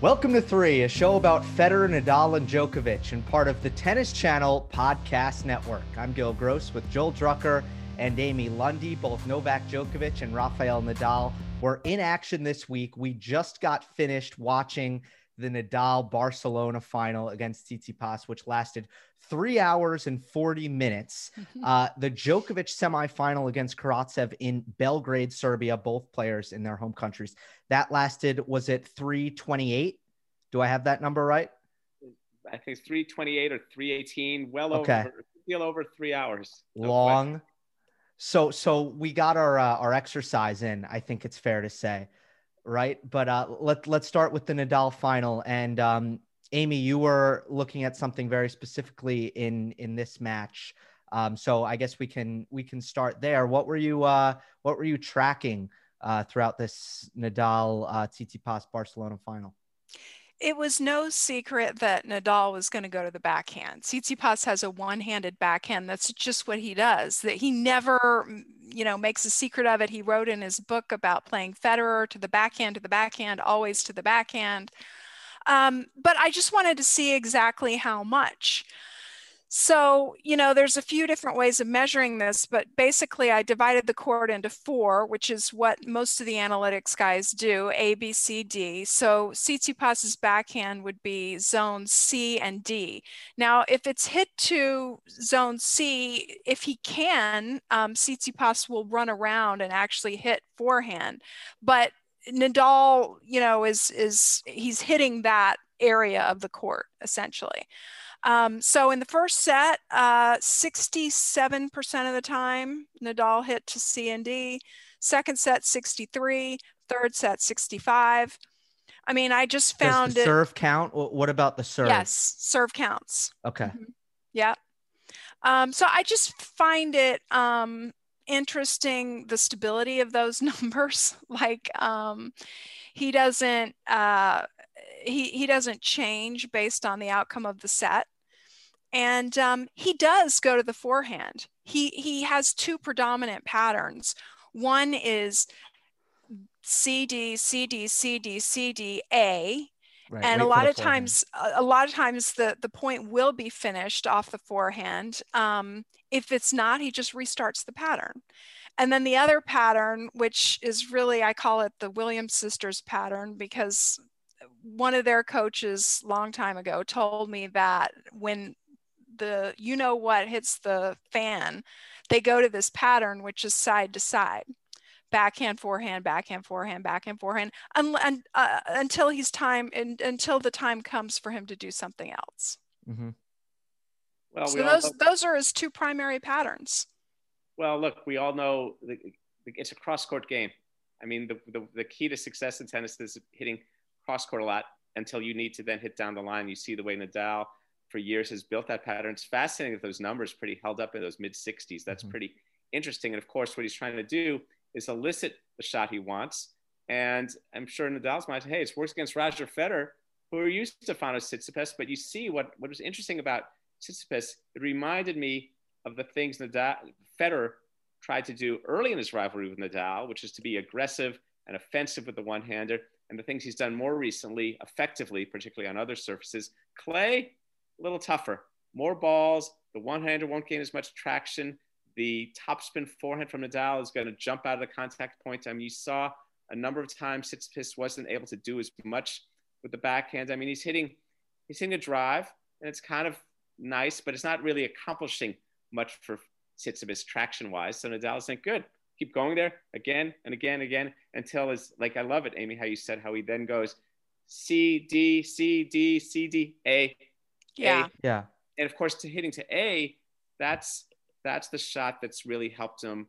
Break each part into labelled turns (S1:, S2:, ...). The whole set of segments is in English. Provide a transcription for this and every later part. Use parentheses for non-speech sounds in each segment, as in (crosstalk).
S1: Welcome to Three, a show about Federer, Nadal, and Djokovic, and part of the Tennis Channel podcast network. I'm Gill Gross with Joel Drucker and Amy Lundy. Both Novak Djokovic and Rafael Nadal were in action this week. We just got finished watching the Nadal Barcelona final against Tsitsipas, which lasted three hours and 40 minutes. Mm-hmm. Uh, the Djokovic semifinal against Karatsev in Belgrade, Serbia, both players in their home countries. That lasted, was it 328? Do I have that number right?
S2: I think it's 328 or 318, well okay. over, feel over three hours.
S1: Long. So, so we got our, uh, our exercise in, I think it's fair to say right? But uh, let let's start with the Nadal final. And um, Amy, you were looking at something very specifically in in this match. Um, so I guess we can we can start there. What were you uh, what were you tracking uh, throughout this Nadal uh, Tsitsipas Barcelona final?
S3: It was no secret that Nadal was going to go to the backhand. Tsitsipas has a one-handed backhand. That's just what he does. That he never, you know, makes a secret of it. He wrote in his book about playing Federer to the backhand, to the backhand, always to the backhand. Um, but I just wanted to see exactly how much. So, you know, there's a few different ways of measuring this, but basically I divided the court into four, which is what most of the analytics guys do, A, B, C, D. So Tsitsipas's backhand would be zone C and D. Now, if it's hit to zone C, if he can, um, Tsitsipas will run around and actually hit forehand. But Nadal, you know, is is he's hitting that area of the court essentially. Um, so in the first set, uh, 67% of the time, Nadal hit to C and D. Second set, 63. Third set, 65. I mean, I just found
S1: the
S3: it.
S1: Serve count? What about the serve?
S3: Yes, serve counts.
S1: Okay. Mm-hmm.
S3: Yeah. Um, so I just find it um, interesting the stability of those (laughs) numbers. like um, he doesn't uh, he he doesn't change based on the outcome of the set and um, he does go to the forehand. He he has two predominant patterns. One is CD, CD, CD, CD, A. Right. And a lot of forehand. times, a lot of times the, the point will be finished off the forehand. Um, if it's not, he just restarts the pattern. And then the other pattern, which is really, I call it the Williams sisters pattern because one of their coaches long time ago told me that when the you know what hits the fan, they go to this pattern, which is side to side backhand forehand backhand forehand backhand forehand un- un- uh, until he's time and until the time comes for him to do something else. Mm-hmm. well so we those know- those are his two primary patterns.
S2: Well look we all know it's a cross court game. I mean the, the, the key to success in tennis is hitting cross court a lot until you need to then hit down the line you see the way nadal for years has built that pattern. It's fascinating that those numbers pretty held up in those mid 60s. That's mm-hmm. pretty interesting. And of course, what he's trying to do is elicit the shot he wants. And I'm sure Nadal's mind, hey, it's works against Roger Federer, who are used to Stefanos Tsitsipas. But you see what, what was interesting about Tsitsipas, it reminded me of the things Nadal, Federer tried to do early in his rivalry with Nadal, which is to be aggressive and offensive with the one hander, and the things he's done more recently, effectively, particularly on other surfaces. Clay, a little tougher. More balls. The one-hander won't gain as much traction. The topspin forehand from Nadal is going to jump out of the contact point. I mean, you saw a number of times Tsitsipas wasn't able to do as much with the backhand. I mean, he's hitting, he's hitting a drive, and it's kind of nice, but it's not really accomplishing much for Tsitsipas traction-wise. So Nadal's saying, good, keep going there again and again and again until is like I love it, Amy, how you said how he then goes C D C D C D A
S3: yeah.
S1: A. Yeah.
S2: And of course, to hitting to A, that's that's the shot that's really helped him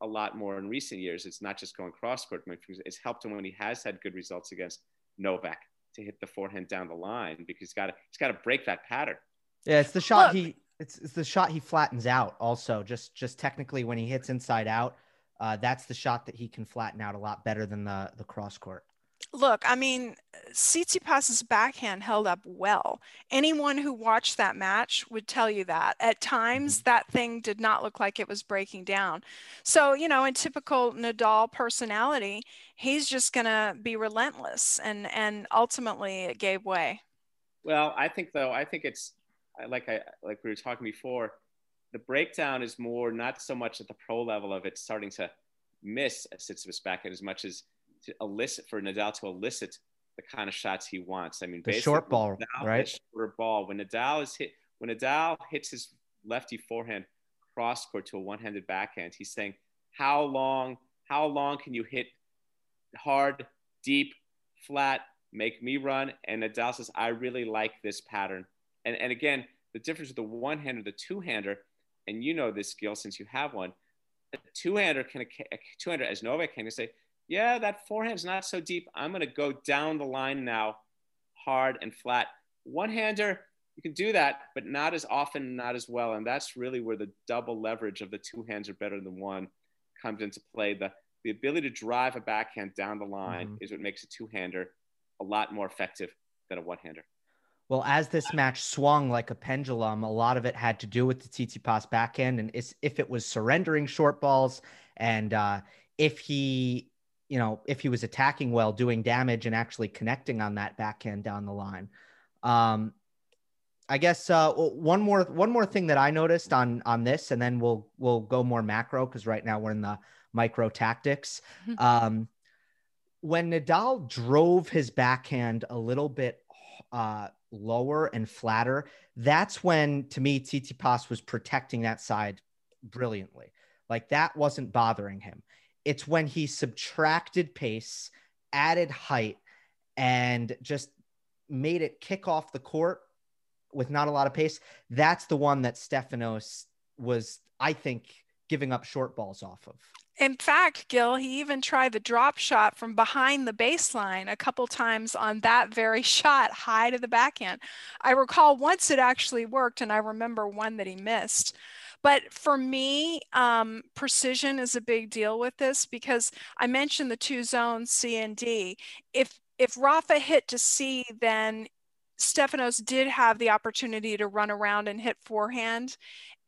S2: a lot more in recent years. It's not just going cross court. It's helped him when he has had good results against Novak. to hit the forehand down the line because he's got to he's got to break that pattern.
S1: Yeah, it's the shot Look. he it's, it's the shot he flattens out. Also, just just technically when he hits inside out, uh, that's the shot that he can flatten out a lot better than the the cross court.
S3: Look, I mean, Tsitsipas's backhand held up well. Anyone who watched that match would tell you that. At times, mm-hmm. that thing did not look like it was breaking down. So, you know, in typical Nadal personality, he's just going to be relentless, and and ultimately, it gave way.
S2: Well, I think though, I think it's like I like we were talking before. The breakdown is more not so much at the pro level of it starting to miss a Tsitsipas backhand as much as to elicit for Nadal to elicit the kind of shots he wants. I mean,
S1: the short ball, Nadal right?
S2: Shorter ball. When Nadal is hit, when Nadal hits his lefty forehand cross court to a one-handed backhand, he's saying, "How long? How long can you hit hard, deep, flat? Make me run." And Nadal says, "I really like this pattern." And and again, the difference with the one-hander, the two-hander, and you know this skill since you have one. A two-hander can a two-hander as Novak can say, yeah, that forehand's not so deep. I'm going to go down the line now, hard and flat. One hander, you can do that, but not as often, not as well. And that's really where the double leverage of the two hands are better than one comes into play. The, the ability to drive a backhand down the line mm-hmm. is what makes a two hander a lot more effective than a one hander.
S1: Well, as this match swung like a pendulum, a lot of it had to do with the Tsitsipas backhand, and if it was surrendering short balls, and uh, if he you know, if he was attacking well, doing damage and actually connecting on that backhand down the line. Um, I guess uh, one more one more thing that I noticed on on this, and then we'll we'll go more macro because right now we're in the micro tactics. Um, when Nadal drove his backhand a little bit uh, lower and flatter, that's when to me Tsitsipas was protecting that side brilliantly. Like that wasn't bothering him. It's when he subtracted pace, added height, and just made it kick off the court with not a lot of pace. That's the one that Stefanos was, I think, giving up short balls off of.
S3: In fact, Gil, he even tried the drop shot from behind the baseline a couple times on that very (laughs) shot, high to the backhand. I recall once it actually worked, and I remember one that he missed. But for me, um, precision is a big deal with this because I mentioned the two zones C and D. If if Rafa hit to C, then Stefanos did have the opportunity to run around and hit forehand.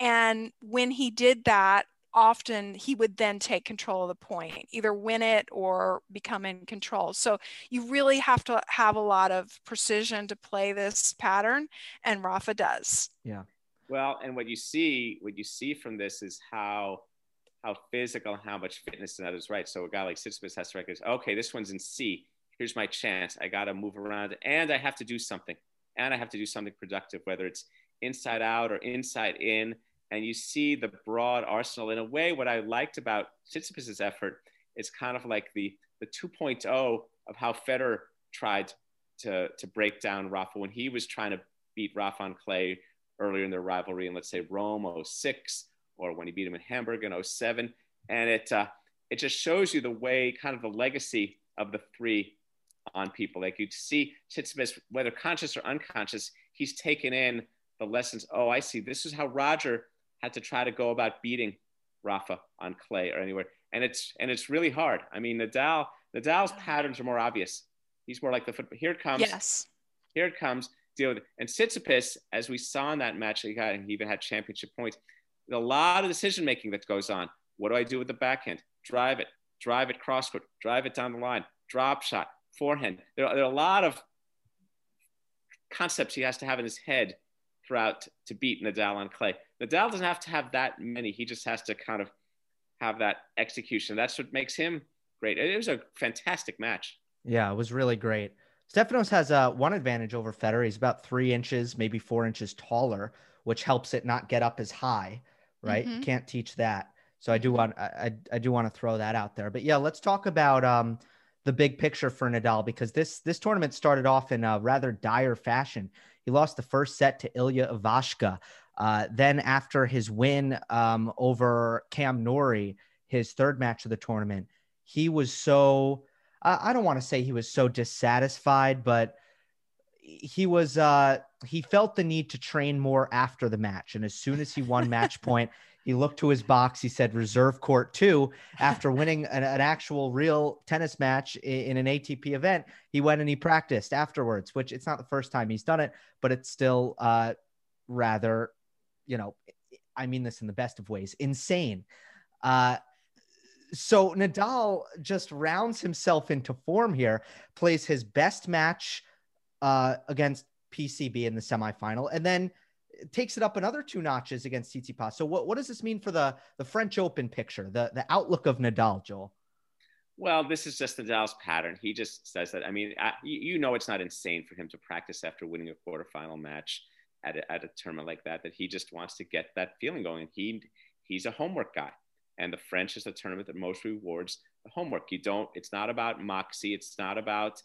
S3: And when he did that, often he would then take control of the point, either win it or become in control. So you really have to have a lot of precision to play this pattern, and Rafa does.
S1: Yeah.
S2: Well, and what you see, what you see from this is how how physical, how much fitness and others right. So a guy like Tsitsipas has to recognize, okay, this one's in C. Here's my chance. I got to move around, and I have to do something, and I have to do something productive, whether it's inside out or inside in. And you see the broad arsenal. In a way, what I liked about Tsitsipas's effort is kind of like the the 2.0 of how Federer tried to to break down Rafa when he was trying to beat Rafa on clay earlier in their rivalry in let's say Rome 06 or when he beat him in Hamburg in 07. And it, uh, it just shows you the way, kind of the legacy of the three on people. Like you see Tsitsipas, whether conscious or unconscious, he's taken in the lessons. Oh, I see. This is how Roger had to try to go about beating Rafa on clay or anywhere. And it's and it's really hard. I mean, Nadal, Nadal's patterns are more obvious. He's more like the foot. Here it comes.
S3: Yes.
S2: Here it comes deal with it. And Tsitsipas, as we saw in that match, he, got, he even had championship points. There's a lot of decision making that goes on. What do I do with the backhand? Drive it, drive it cross court, drive it down the line, drop shot, forehand. There, there are a lot of concepts he has to have in his head throughout to beat Nadal on clay. Nadal doesn't have to have that many. He just has to kind of have that execution. That's what makes him great. It was a fantastic match.
S1: Yeah, it was really great. Stefanos has uh, one advantage over Federer. He's about three inches, maybe four inches taller, which helps it not get up as high. Right? Mm-hmm. Can't teach that. So I do want I, I do want to throw that out there. But yeah, let's talk about um, the big picture for Nadal because this this tournament started off in a rather dire fashion. He lost the first set to Ilya Ivashka. Uh, then after his win um, over Cam Norrie, his third match of the tournament, he was so I don't want to say he was so dissatisfied, but he was uh he felt the need to train more after the match and as soon as he won (laughs) match point he looked to his box he said reserve court 2 after winning an, an, actual real tennis match in, in an atp event he went and he practiced afterwards which it's not the first time he's done it but it's still uh rather you know i mean this in the best of ways insane. Uh so Nadal just rounds himself into form here, plays his best match uh, against PCB in the semifinal, and then takes it up another two notches against Tsitsipas. So what, what does this mean for the the French Open picture, the the outlook of Nadal, Joel?
S2: Well, this is just Nadal's pattern. He just says that. I mean, I, you know, it's not insane for him to practice after winning a quarterfinal match at a, at a tournament like that. That he just wants to get that feeling going. He he's a homework guy. And the French is the tournament that most rewards the homework. You don't, it's not about moxie. It's not about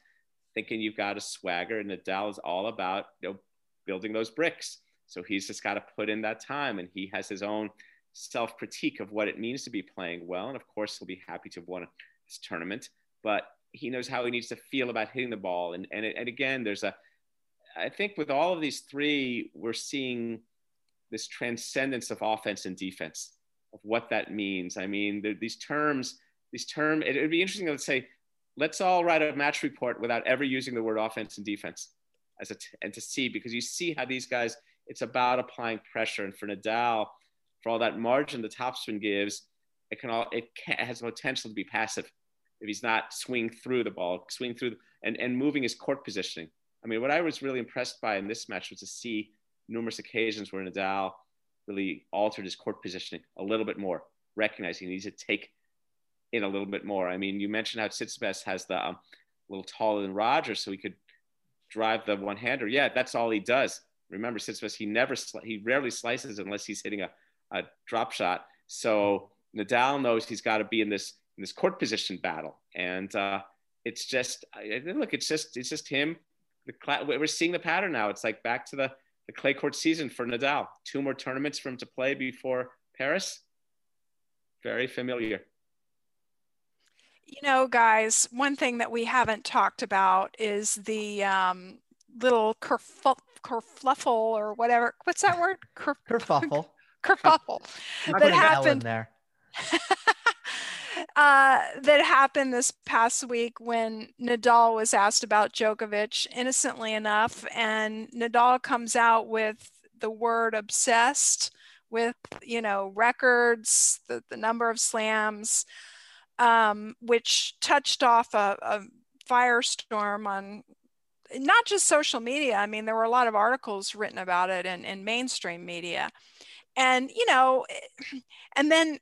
S2: thinking you've got a swagger. And Nadal is all about, you know, building those bricks. So he's just got to put in that time and he has his own self critique of what it means to be playing well. And of course, he'll be happy to have won this tournament, but he knows how he needs to feel about hitting the ball. And, and, and again, there's a, I think with all of these three, we're seeing this transcendence of offense and defense of what that means. I mean, these terms, these term, it would be interesting to say, let's all write a match report without ever using the word offense and defense as a t- and to see because you see how these guys, it's about applying pressure. And for Nadal, for all that margin the topspin gives, it can all it can, it has potential to be passive if he's not swing through the ball, swing through and, and moving his court positioning. I mean, what I was really impressed by in this match was to see numerous occasions where Nadal really altered his court positioning a little bit more, recognizing he needs to take in a little bit more. I mean, you mentioned how Tsitsipas has the um, little taller than Roger, so he could drive the one hander. Yeah, that's all he does. Remember, Tsitsipas, he never, he rarely slices unless he's hitting a, a drop shot. So Nadal knows he's got to be in this in this court position battle, and uh, it's just look, it's just it's just him. The we're seeing the pattern now. It's like back to the the clay court season for Nadal. Two more tournaments for him to play before Paris. Very familiar.
S3: You know, guys, one thing that we haven't talked about is the um, little kerfuffle or whatever. What's that word?
S1: Kerf- (laughs) kerfuffle. (laughs)
S3: kerfuffle that happened there. (laughs) uh, that happened this past week when Nadal was asked about Djokovic, innocently enough, and Nadal comes out with the word obsessed with, you know, records, the, the number of slams, um, which touched off a, a firestorm on not just social media. I mean, there were a lot of articles written about it in, in mainstream media. And, you know, eh, (clears throat) and then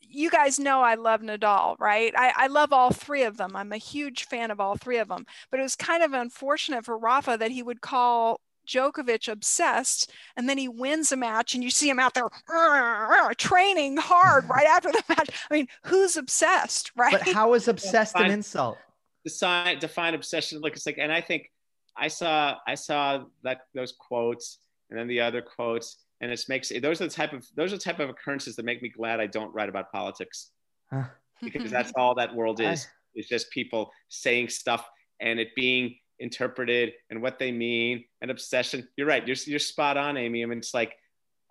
S3: you guys know I love Nadal, right? I, I love all three of them. I'm a huge fan of all three of them. But it was kind of unfortunate for Rafa that he would call Djokovic obsessed, and then he wins a match, and you see him out there (laughs) training hard right after the (laughs) match. I mean, who's obsessed, (laughs) right?
S1: But how is obsessed
S2: define,
S1: an insult?
S2: Define, define obsession. Look, it's like, and I think I saw I saw that those quotes, and then the other quotes, and it makes those are the type of those are the type of occurrences that make me glad I don't write about politics huh. because that's all that world (laughs) is. I, it's just people saying stuff and it being interpreted and what they mean and obsession. You're right. You're you're spot on, Amy. I mean, it's like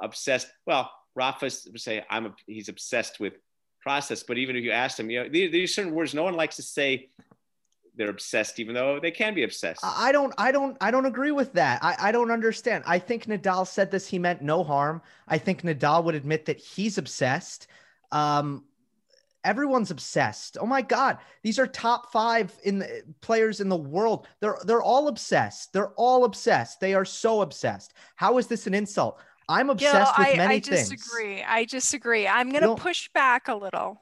S2: obsessed. Well, Rafa would say I'm a, he's obsessed with process, but even if you asked him, you know, these, these certain words no one likes to say they're obsessed, even though they can be obsessed.
S1: I don't, I don't, I don't agree with that. I, I don't understand. I think Nadal said this. He meant no harm. I think Nadal would admit that he's obsessed. Um, everyone's obsessed. Oh my God, these are top five in the players in the world. They're they're all obsessed. They're all obsessed. They are so obsessed. How is this an insult? I'm obsessed Gil, with many
S3: I, I
S1: things.
S3: I disagree. I disagree. I'm going to push back a little.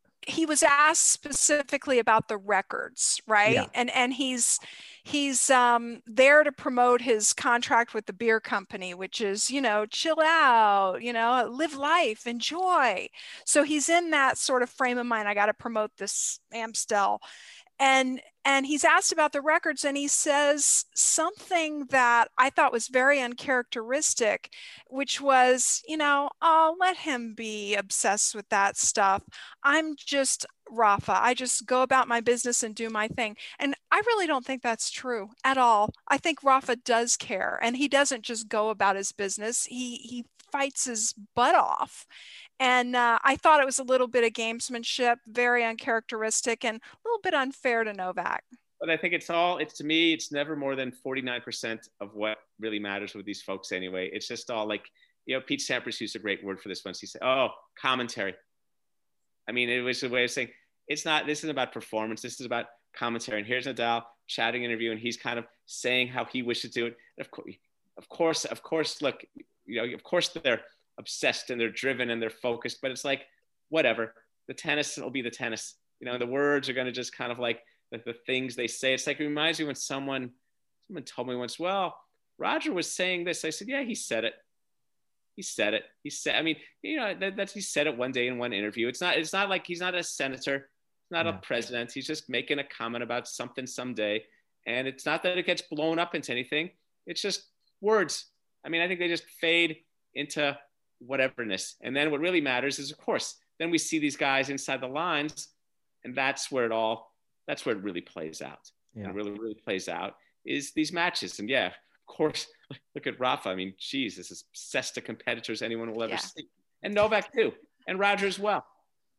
S3: he was asked specifically about the records, right? Yeah. And and he's he's um, there to promote his contract with the beer company, which is, you know, chill out, you know, live life, enjoy. So he's in that sort of frame of mind. I got to promote this Amstel. And and he's asked about the records and he says something that I thought was very uncharacteristic, which was, you know, oh, let him be obsessed with that stuff. I'm just Rafa. I just go about my business and do my thing. And I really don't think that's true at all. I think Rafa does care and he doesn't just go about his business. He he fights his butt off. And uh, I thought it was a little bit of gamesmanship, very uncharacteristic, and a little bit unfair to Novak.
S2: But I think it's all, it's to me, it's never more than 49% of what really matters with these folks anyway. It's just all like, you know, Pete Sampras used a great word for this once. He said, oh, commentary. I mean, it was a way of saying, it's not, this isn't about performance. This is about commentary. And here's Nadal chatting interview, and he's kind of saying how he wishes to do it. And of course, of course, of course, look, you know, of course they're obsessed and they're driven and they're focused, but it's like, whatever. The tennis will be the tennis. You know, the words are going to just kind of like the, the things they say. It's like it reminds me when someone someone told me once, well, Roger was saying this. I said, yeah, he said it. He said it. He said, I mean, you know, that, that's he said it one day in one interview. It's not, it's not like he's not a senator, it's not yeah. a president. He's just making a comment about something someday. And it's not that it gets blown up into anything. It's just words. I mean, I think they just fade into whateverness. And then what really matters is, of course, then we see these guys inside the lines, and that's where it all, that's where it really plays out. Yeah. And it really, really plays out is these matches. And yeah, of course, (laughs) look at Rafa. I mean, geez, this is best to competitors anyone will ever yeah. see. And Novak too, and Roger as well.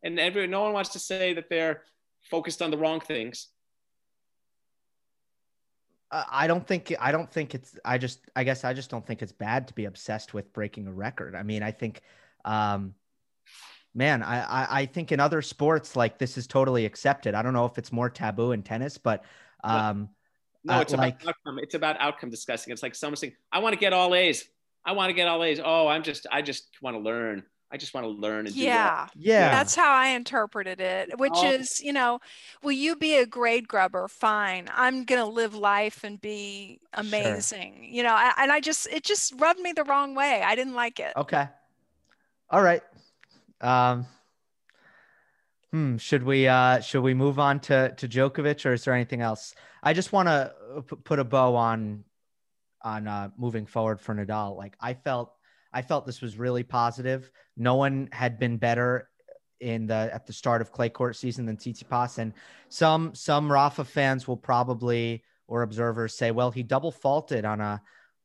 S2: And everyone, no one wants to say that they're focused on the wrong things.
S1: I don't think I don't think it's I just I guess I just don't think it's bad to be obsessed with breaking a record. I mean, I think um man, I, I, I think in other sports like this is totally accepted. I don't know if it's more taboo in tennis, but um
S2: no, it's uh, about like, outcome. It's about outcome discussing. It's like someone saying, I want to get all A's. I want to get all A's. Oh, I'm just I just want to learn. I just want to learn and do it.
S3: yeah.
S1: Yeah.
S3: That's how I interpreted it, which oh. is, you know, will you be a grade grubber? Fine. I'm going to live life and be amazing. Sure. You know, and I just, it just rubbed me the wrong way. I didn't like it.
S1: Okay. All right. Um, hmm. Should we, uh, should we move on to, to Djokovic or is there anything else? I just want to put a bow on, on, uh, moving forward for Nadal. Like I felt, I felt this was really positive. No one had been better in the at the start of clay court season than Tsitsipas, and some some Rafa fans will probably or observers say, well, he double faulted on a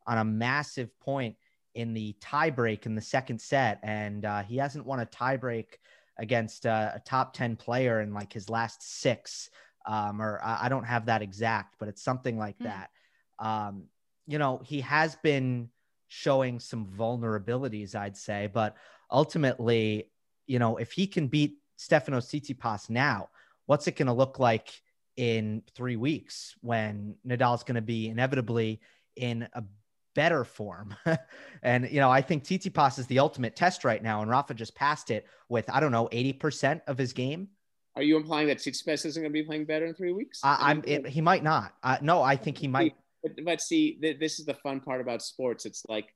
S1: on a massive point in the tiebreak in the second set, and uh, he hasn't won a tiebreak against uh, a top ten player in like his last six. Um, or I, I don't have that exact, but it's something like mm. that. Um, you know, he has been showing some vulnerabilities, I'd say. But ultimately, you know, if he can beat Stefano Tsitsipas now, what's it going to look like in three weeks when Nadal's going to be inevitably in a better form? (laughs) and, you know, I think Tsitsipas is the ultimate test right now. And Rafa just passed it with, I don't know, 80% of his game.
S2: Are you implying that Tsitsipas isn't going to be playing better in three weeks?
S1: I, am he might not. Uh, no, I think he might.
S2: But, but see, th- this is the fun part about sports. It's like,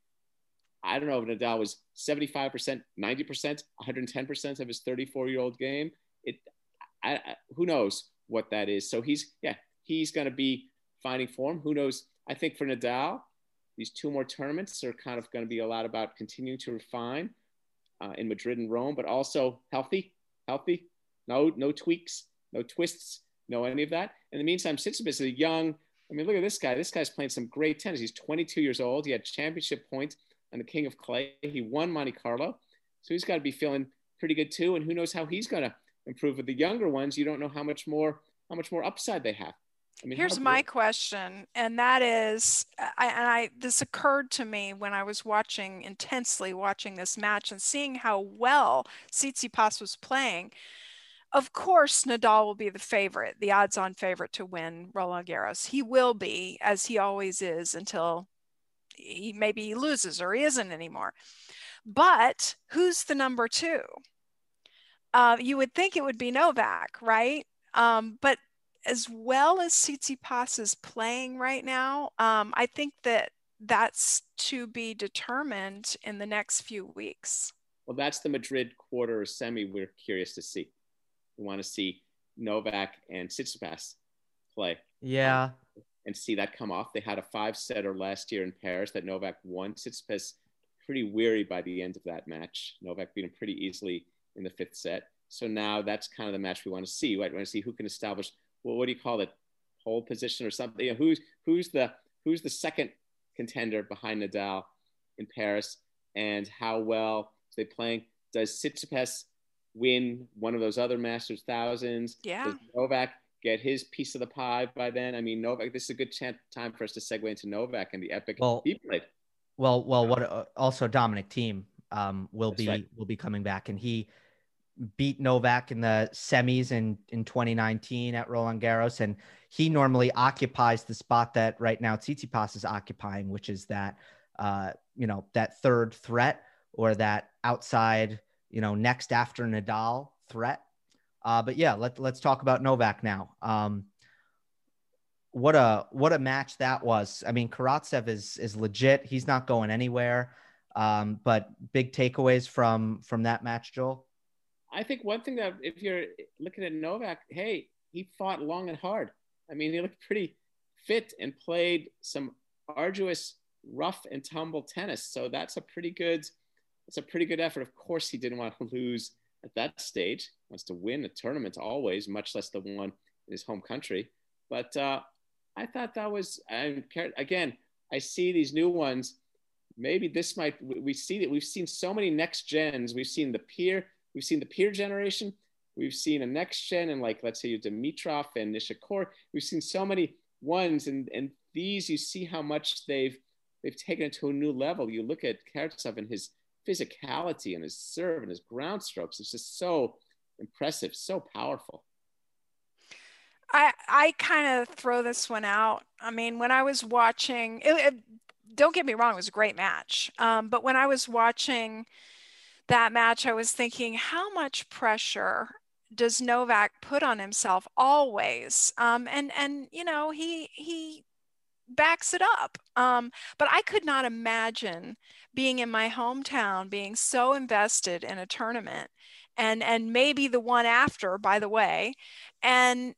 S2: I don't know if Nadal was 75%, 90%, 110% of his 34 year old game. It, I, I, who knows what that is. So he's, yeah, he's going to be finding form. Who knows? I think for Nadal, these two more tournaments are kind of going to be a lot about continuing to refine uh, in Madrid and Rome, but also healthy, healthy, no, no tweaks, no twists, no any of that. In the meantime, Tsitsipas is a young, I mean, look at this guy. This guy's playing some great tennis. He's 22 years old. He had championship points and the King of Clay. He won Monte Carlo. So he's got to be feeling pretty good too. And who knows how he's going to improve with the younger ones. You don't know how much more, how much more upside they have.
S3: I mean, Here's my question, and that is, I, and I this occurred to me when I was watching intensely watching this match and seeing how well Tsitsipas was playing. Of course, Nadal will be the favorite, the odds-on favorite to win Roland Garros. He will be, as he always is, until he maybe he loses or he isn't anymore. But who's the number two? Uh, you would think it would be Novak, right? Um, but as well as Tsitsipas is playing right now, um, I think that that's to be determined in the next few weeks.
S2: Well, that's the Madrid quarter or semi we're curious to see. We want to see Novak and Tsitsipas play.
S1: Yeah. Um,
S2: and see that come off. They had a five setter last year in Paris that Novak won. Tsitsipas pretty weary by the end of that match. Novak beat him pretty easily in the fifth set. So now that's kind of the match we want to see. Right? We want to see who can establish well, what do you call it, pole position or something. You know, who's who's the who's the second contender behind Nadal in Paris, and how well they playing? Does Tsitsipas win one of those other Masters thousands?
S3: Yeah.
S2: Does Novak get his piece of the pie by then? I mean, Novak. This is a good chance, time for us to segue into Novak and the epic
S1: well,
S2: he played.
S1: Well, well, what uh, also Dominic Thiem um, will
S2: That's
S1: be
S2: right.
S1: will be coming back, and he beat Novak in the semis in in 2019 at Roland Garros, and he normally occupies the spot that right now Tsitsipas is occupying, which is that uh, you know that third threat or that outside you know next after Nadal threat. Uh, but yeah, let let's talk about Novak now. Um, what a what a match that was. I mean, Karatsev is is legit. He's not going anywhere. Um, but big takeaways from from that match, Joel.
S2: I think one thing that if you're looking at Novak, hey, he fought long and hard. I mean, he looked pretty fit and played some arduous, rough and tumble tennis. So that's a pretty good, that's a pretty good effort. Of course, he didn't want to lose at that stage. He wants to win a tournament always, much less the one in his home country. But uh, I thought that was, and again, I see these new ones. Maybe this might we see that we've seen so many next gens. We've seen the peer We've seen the peer generation. We've seen a next gen and like, let's say you Dimitrov and Nishikori. We've seen so many ones and, and these, you see how much they've, they've taken it to a new level. You look at Karatsev and his physicality and his serve and his ground strokes. It's just so impressive, so powerful.
S3: I I kind of throw this one out. I mean, when I was watching, it, it, don't get me wrong, it was a great match. Um, but when I was watching that match, I was thinking, how much pressure does Novak put on himself always? Um, and and you know he he backs it up. Um, but I could not imagine being in my hometown, being so invested in a tournament, and and maybe the one after, by the way, and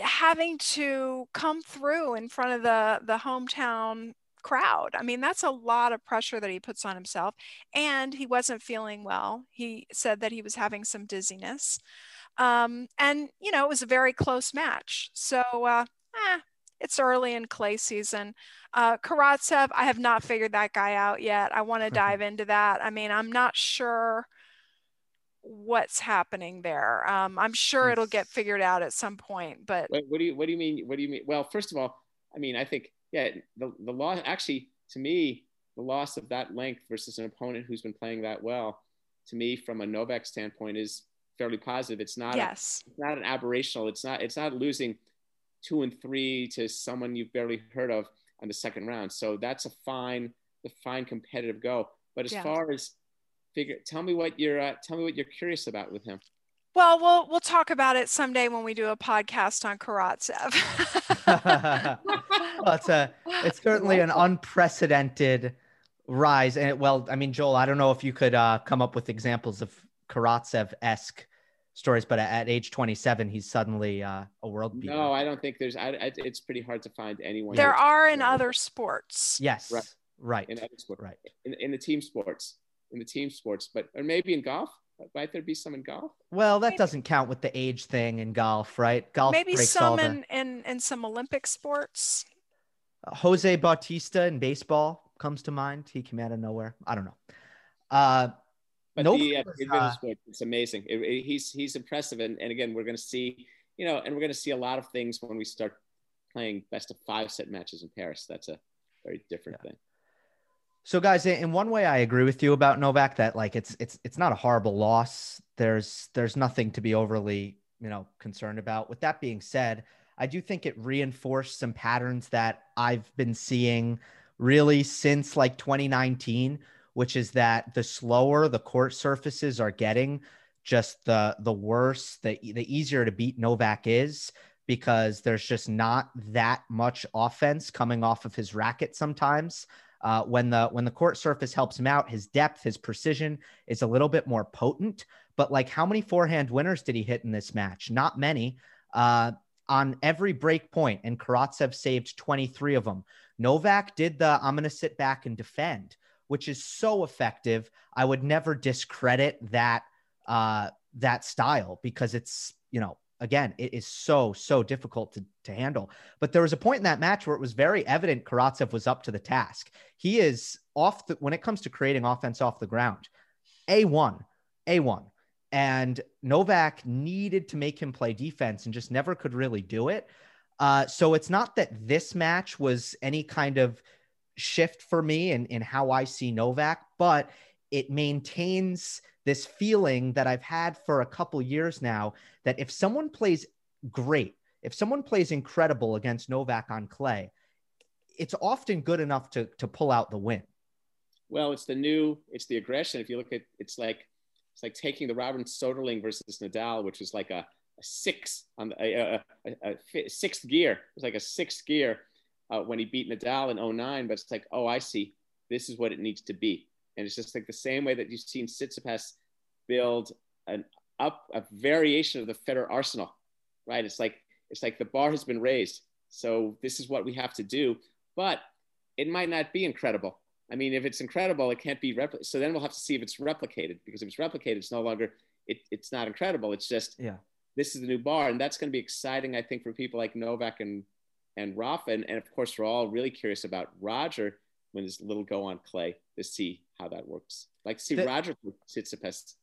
S3: having to come through in front of the the hometown crowd. I mean, that's a lot of pressure that he puts on himself. And he wasn't feeling well. He said that he was having some dizziness. Um, and, you know, it was a very close match. So, uh, eh, it's early in clay season. Uh, Karatsev, I have not figured that guy out yet. I want to dive into that. I mean, I'm not sure what's happening there. Um, I'm sure it'll get figured out at some point. But
S2: what, what do you what do you mean? What do you mean? Well, first of all, I mean, I think yeah, the, the loss actually to me, the loss of that length versus an opponent who's been playing that well, to me, from a Novak standpoint, is fairly positive. It's not
S3: yes.
S2: A, it's not an aberrational. It's not it's not losing two and three to someone you've barely heard of on the second round. So that's a fine, the fine competitive go. But as far as figure, tell me what you're uh, tell me what you're curious about with him.
S3: Well, we'll we'll talk about it someday when we do a podcast on Karatsev.
S1: well, (laughs) it's a it's certainly an unprecedented rise, and it, well, I mean, Joel, I don't know if you could uh, come up with examples of Karatsev esque stories, but at age 27, he's suddenly uh, a world beater.
S2: No, I don't think there's. I, I, it's pretty hard to find anyone.
S3: There are in other sports.
S1: Yes,
S2: right,
S1: right,
S2: in other sports,
S1: right,
S2: in, in the team sports, in the team sports, but or maybe in golf might there be some in golf?
S1: Well, that doesn't count with the age thing in golf, right? Golf
S3: maybe some
S1: the...
S3: in, in in some Olympic sports.
S1: Uh, Jose Bautista in baseball comes to mind. He came out of nowhere. I don't know. Uh,
S2: but the uh, sport, it's amazing. It, it, he's he's impressive, and, and again, we're going to see, you know, and we're going to see a lot of things when we start playing best of five set matches in Paris. That's a very different yeah. thing.
S1: So guys, in one way I agree with you about Novak that like it's it's it's not a horrible loss. There's there's nothing to be overly, you know, concerned about. With that being said, I do think it reinforced some patterns that I've been seeing really since like 2019, which is that the slower the court surfaces are getting, just the the worse, the the easier to beat Novak is because there's just not that much offense coming off of his racket sometimes. Uh, when the when the court surface helps him out, his depth, his precision is a little bit more potent. But like, how many forehand winners did he hit in this match? Not many. Uh, on every break point, and Karatsev saved 23 of them. Novak did the I'm going to sit back and defend, which is so effective. I would never discredit that uh, that style because it's you know again it is so so difficult to to handle. But there was a point in that match where it was very evident Karatsev was up to the task. He is off the when it comes to creating offense off the ground. A one, a one. And Novak needed to make him play defense and just never could really do it. Uh, so it's not that this match was any kind of shift for me in, in how I see Novak, but it maintains this feeling that I've had for a couple years now that if someone plays great, if someone plays incredible against Novak on clay, it's often good enough to to pull out the win.
S2: Well, it's the new, it's the aggression. If you look at, it's like it's like taking the Robin Soderling versus Nadal, which was like a a six on the, a, a, a, sixth gear. It was like a sixth gear uh, when he beat Nadal in 09. But it's like, oh, I see. This is what it needs to be. And it's just like the same way that you've seen Tsitsipas build an up a variation of the Federer arsenal, right? It's like it's like the bar has been raised. So this is what we have to do. But it might not be incredible. I mean, if it's incredible, it can't be replicated. So then we'll have to see if it's replicated because if it's replicated, it's no longer it, it's not incredible. It's just
S1: yeah
S2: this is the new bar, and that's going to be exciting, I think, for people like Novak and and Rafa, and, and of course, we're all really curious about Roger when this little go on clay to see how that works. Like see Roger sits the, Roger Tsitsipas.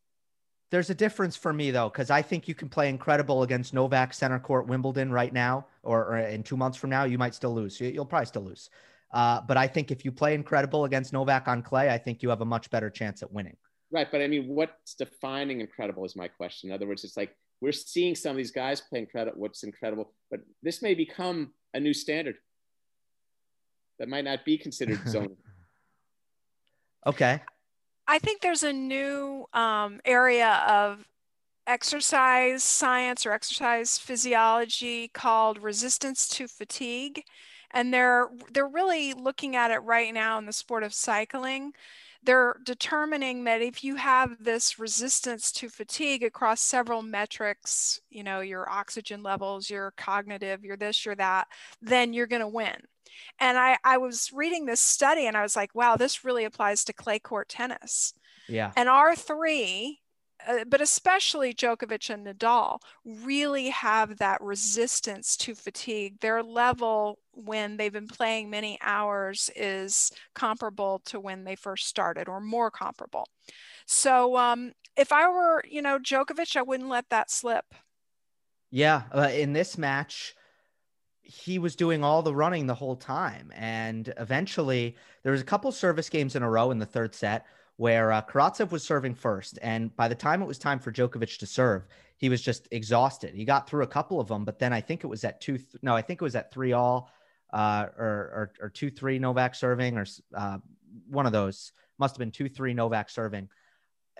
S1: There's a difference for me though, because I think you can play incredible against Novak center court Wimbledon right now, or, or in two months from now, you might still lose. You'll probably still lose. Uh, but I think if you play incredible against Novak on clay, I think you have a much better chance at winning.
S2: Right, but I mean, what's defining incredible is my question. In other words, it's like we're seeing some of these guys play incredible, what's incredible, but this may become a new standard that might not be considered (laughs) zone.
S1: okay.
S3: I think there's a new um, area of exercise science or exercise physiology called resistance to fatigue and they're they're really looking at it right now in the sport of cycling they're determining that if you have this resistance to fatigue across several metrics, you know, your oxygen levels, your cognitive, your this, your that, then you're going to win. And I, I was reading this study and I was like, wow, this really applies to clay court tennis.
S1: Yeah.
S3: And R3 uh, but especially Djokovic and Nadal, really have that resistance to fatigue. Their level when they've been playing many hours is comparable to when they first started, or more comparable. So um, if I were, you know, Djokovic, I wouldn't let that slip.
S1: Yeah, uh, in this match, he was doing all the running the whole time, and eventually there was a couple service games in a row in the third set where uh, Karatsev was serving first. And by the time it was time for Djokovic to serve, he was just exhausted. He got through a couple of them, but then I think it was at two, th- no, I think it was at three all uh, or, or, or two, three Novak serving or uh, one of those must have been two, three Novak serving.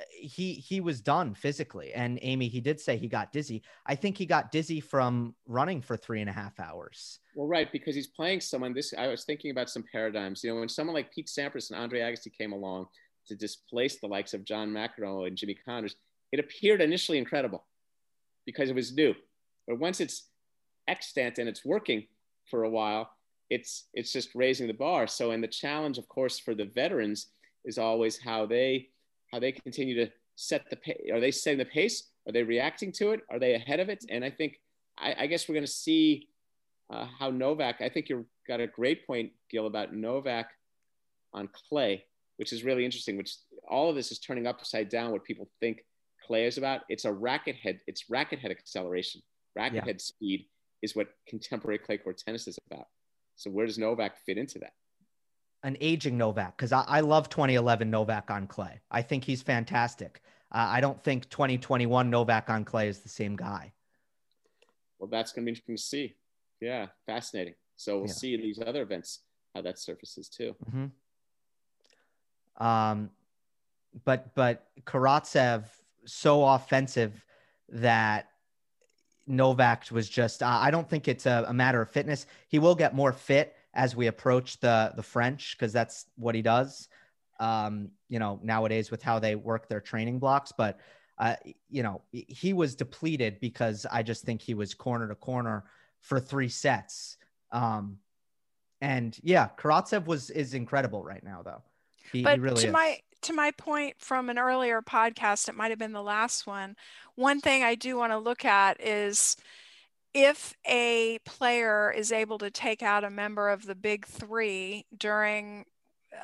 S1: He he was done physically, and Amy he did say he got dizzy. I think he got dizzy from running for three and a half hours.
S2: Well, right, because he's playing someone. This I was thinking about some paradigms. You know, when someone like Pete Sampras and Andre Agassi came along, to displace the likes of John McEnroe and Jimmy Connors, it appeared initially incredible because it was new. But once it's extant and it's working for a while, it's it's just raising the bar. So, and the challenge, of course, for the veterans is always how they how they continue to set the pace. Are they setting the pace? Are they reacting to it? Are they ahead of it? And I think I, I guess we're going to see uh, how Novak. I think you've got a great point, Gil, about Novak on clay which is really interesting, which all of this is turning upside down what people think clay is about. It's a racket head, it's racket head acceleration. Racket yeah. head speed is what contemporary clay court tennis is about. So where does Novak fit into that?
S1: An aging Novak, because I, I, love 2011 Novak on clay. I think he's fantastic. Uh, I don't think 2021 Novak on clay is the same guy.
S2: Well, that's going to be interesting to see. Yeah, fascinating. So we'll yeah. see in these other events how that surfaces too.
S1: Mm-hmm. Um, but but Karatsev so offensive that Novak was just. Uh, I don't think it's a, a matter of fitness. He will get more fit as we approach the the French because that's what he does. Um, you know, nowadays with how they work their training blocks, but uh, you know, he was depleted because I just think he was corner to corner for three sets. Um, and yeah, Karatsev was is incredible right now, though.
S3: He, but he really to is. my to my point from an earlier podcast, it might have been the last one. One thing I do want to look at is if a player is able to take out a member of the big three during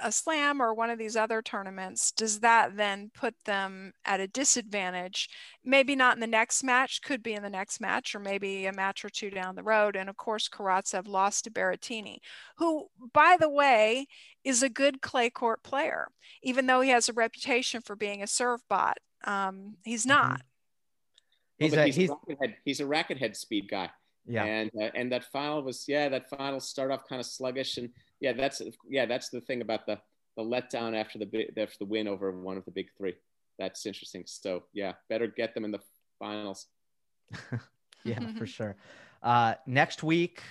S3: a slam or one of these other tournaments, does that then put them at a disadvantage? Maybe not in the next match, could be in the next match, or maybe a match or two down the road. And of course, Karatsev lost to Berrettini, who, by the way, is a good clay court player, even though he has a reputation for being a serve bot. Um, he's mm-hmm. not.
S2: He's, a, he's, he's, a racket head, he's a racket head speed guy. Yeah. And uh, and that final was yeah that final start off kind of sluggish and yeah that's yeah that's the thing about the the letdown after the after the win over one of the big three. That's interesting. So yeah, better get them in the finals. (laughs)
S1: yeah, for (laughs) sure. Uh, next week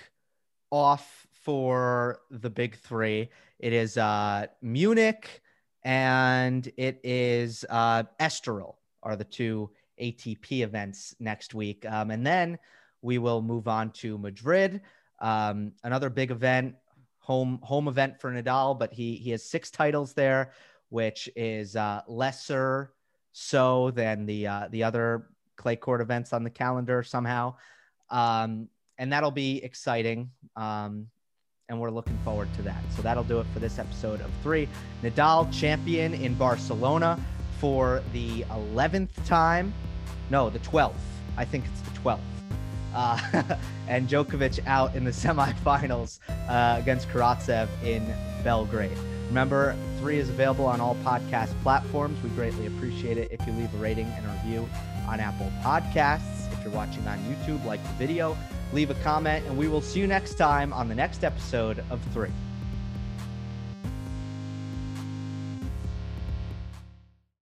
S1: off for the big three. It is uh, Munich and it is uh, Estoril are the two ATP events next week. Um, and then we will move on to Madrid, um, another big event, home home event for Nadal, but he he has six titles there, which is uh, lesser so than the uh, the other clay court events on the calendar somehow. Um, and that'll be exciting. Um, and we're looking forward to that. So that'll do it for this episode of three. Nadal champion in Barcelona for the 11th time. No, the 12th. I think it's the 12th. Uh, (laughs) and Djokovic out in the (laughs) semifinals uh, against Karatsev in Belgrade. Remember, three is available on all podcast platforms. We greatly appreciate it if you leave a rating and a review on Apple Podcasts. If you're watching on YouTube, like the video, leave a comment, and we will see you next time on the next episode of Three.